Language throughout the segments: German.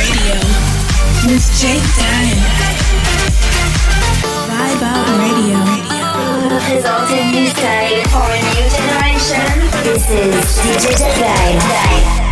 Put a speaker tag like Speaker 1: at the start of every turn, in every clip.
Speaker 1: Radio with Jake. Vibe Out Radio.
Speaker 2: New state for a new generation. This is DJ Deflame.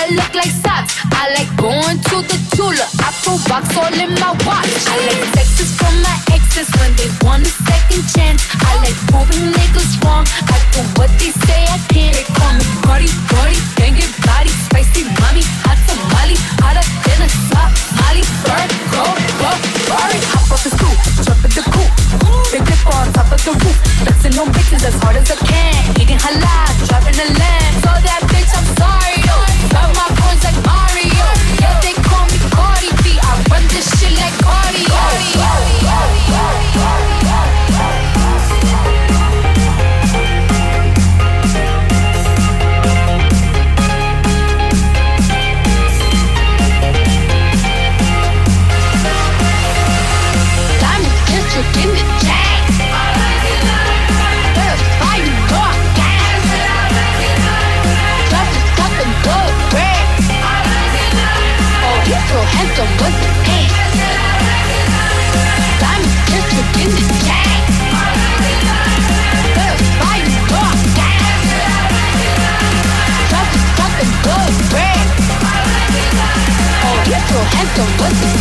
Speaker 3: That look like socks. I like going to the Tula. I put box all in my watch. I like texts from my exes when they want a second chance. I like proving niggas wrong. I do what they say I can't. They call me Cardi, Cardi, banging body, spicy mommy, hot tamale, hotter than a Somali. Bird, go, go, Ferrari. Hop off the stoop, jump in the coop. Big dip on top of the roof. Flexing on bitches as hard as I can. Eating halal, driving a lamb. So that bitch, I'm sorry, this shit like cardio. So
Speaker 4: what's this?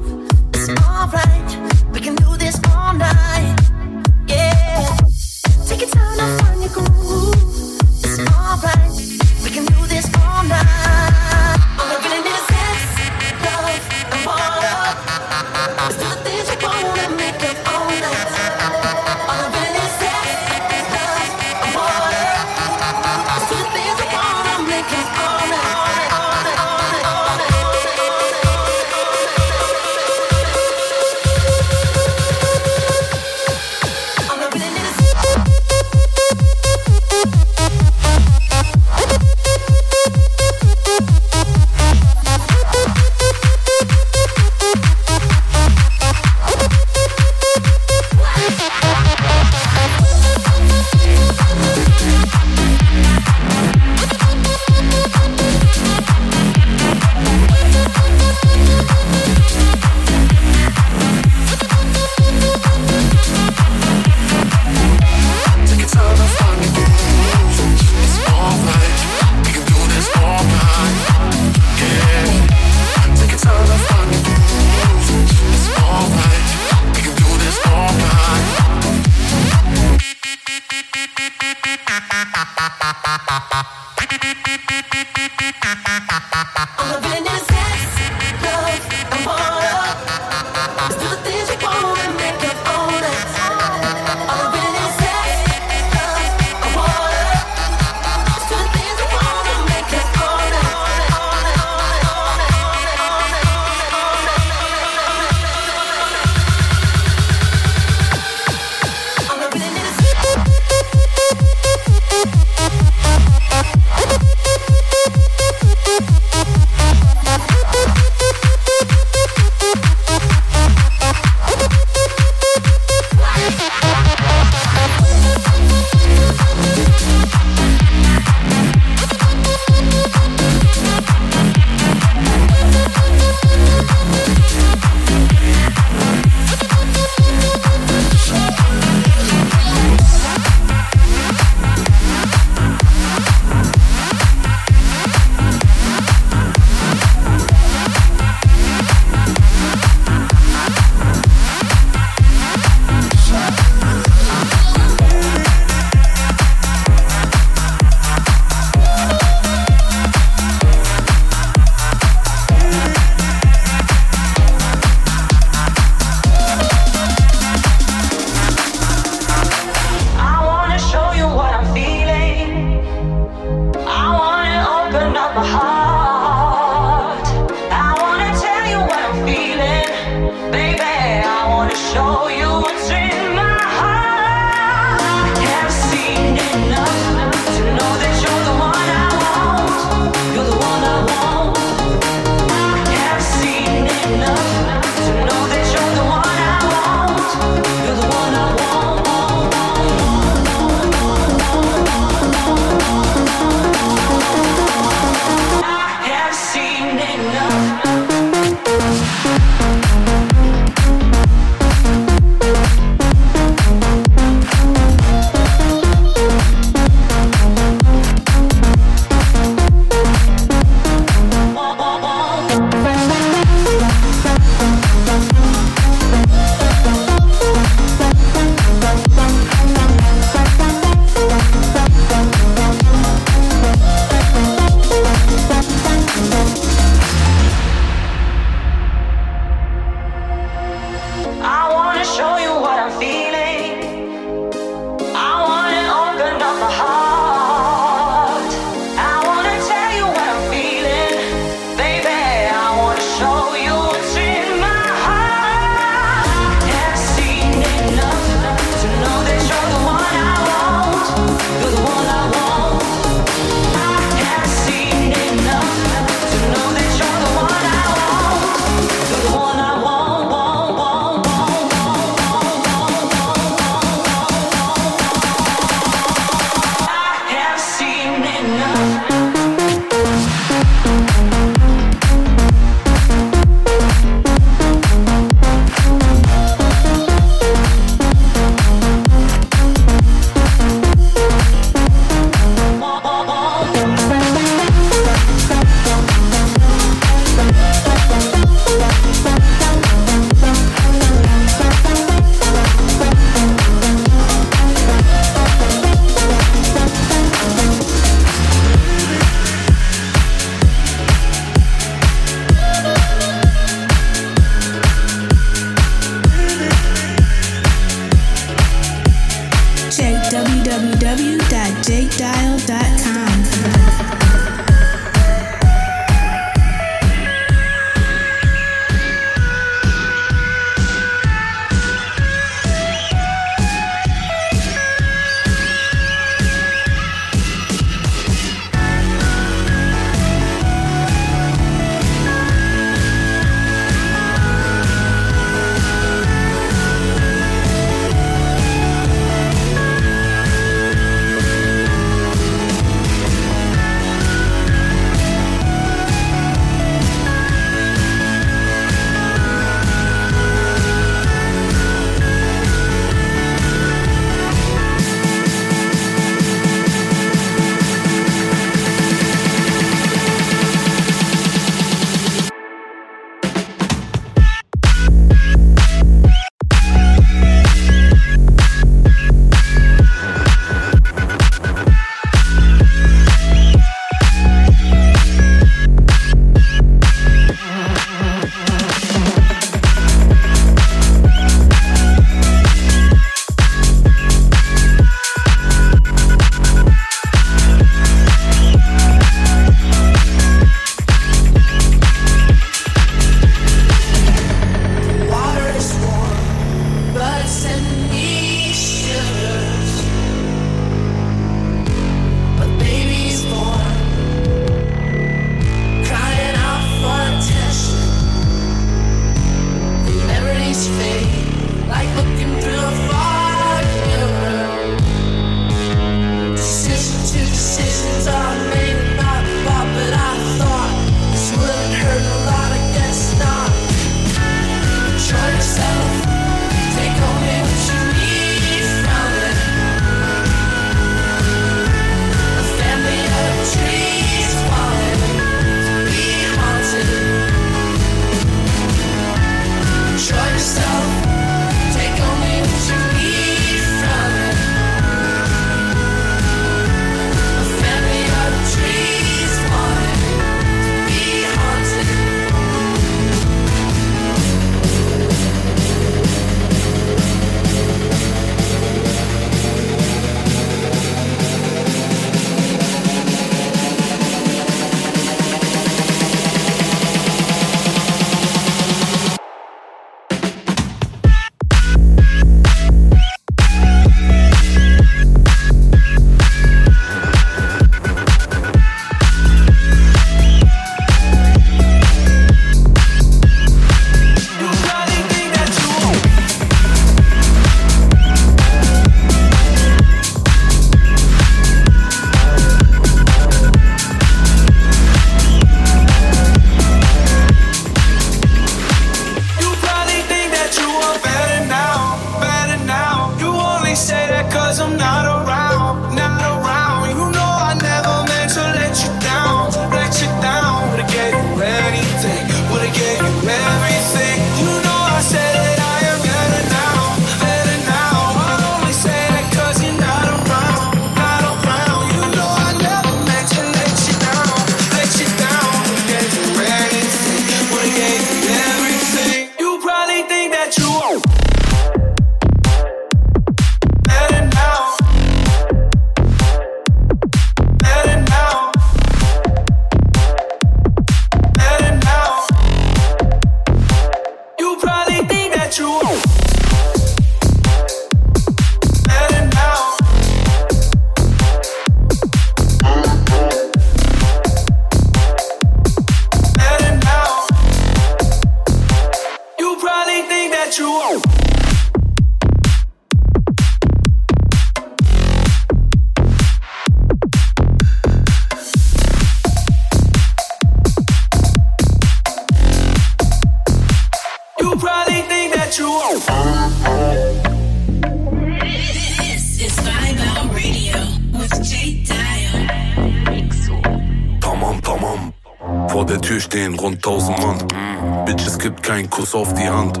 Speaker 4: Bitch, es gibt keinen Kuss auf die Hand.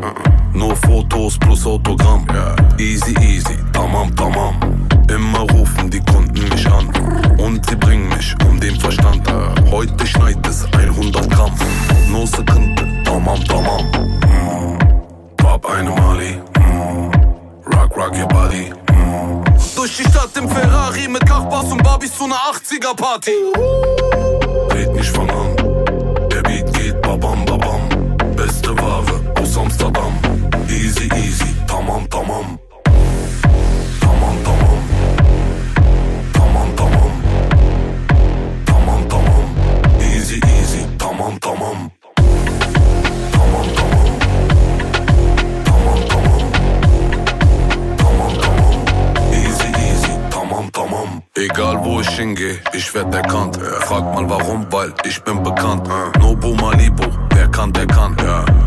Speaker 4: Nur Fotos plus Autogramm. Easy, easy, tamam, tamam. Immer rufen die Kunden mich an. Und sie bringen mich um den Verstand. Heute schneit es 100 Gramm. No Sekunde, tamam, tamam. Bab eine Mali. Rock, rock your body. Durch die Stadt im Ferrari mit Kachbass und Barbies zu einer 80er Party. Red nicht von an babam babam Beste Ware aus Amsterdam. Easy easy, tamam tamam. Tamam tamam. Tamam tamam. Tamam tamam. Easy easy, tamam tamam Egal wo ich hingehe, ich werd erkannt. Frag mal warum, weil ich bin bekannt. Nobu Malibu, wer kann, der kann.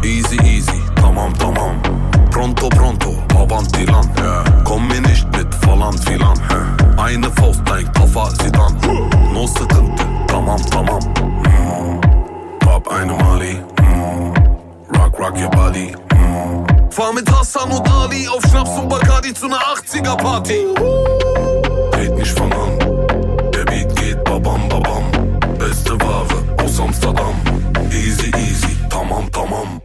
Speaker 4: Easy, easy, tamam, tamam. Pronto, pronto, avanti land. Komm mir nicht mit Volland, Filan. Eine Faust, dein Koffer, sie dann. No Sekunde, tamam, tamam. Pop eine Mali. Rock, rock your body. Fahr mit Hassan und Ali auf Schnaps und Bacardi zu ner 80er Party. Red nicht von an, babam babam. Beste Ware aus Amsterdam. Easy easy, tamam. Tamam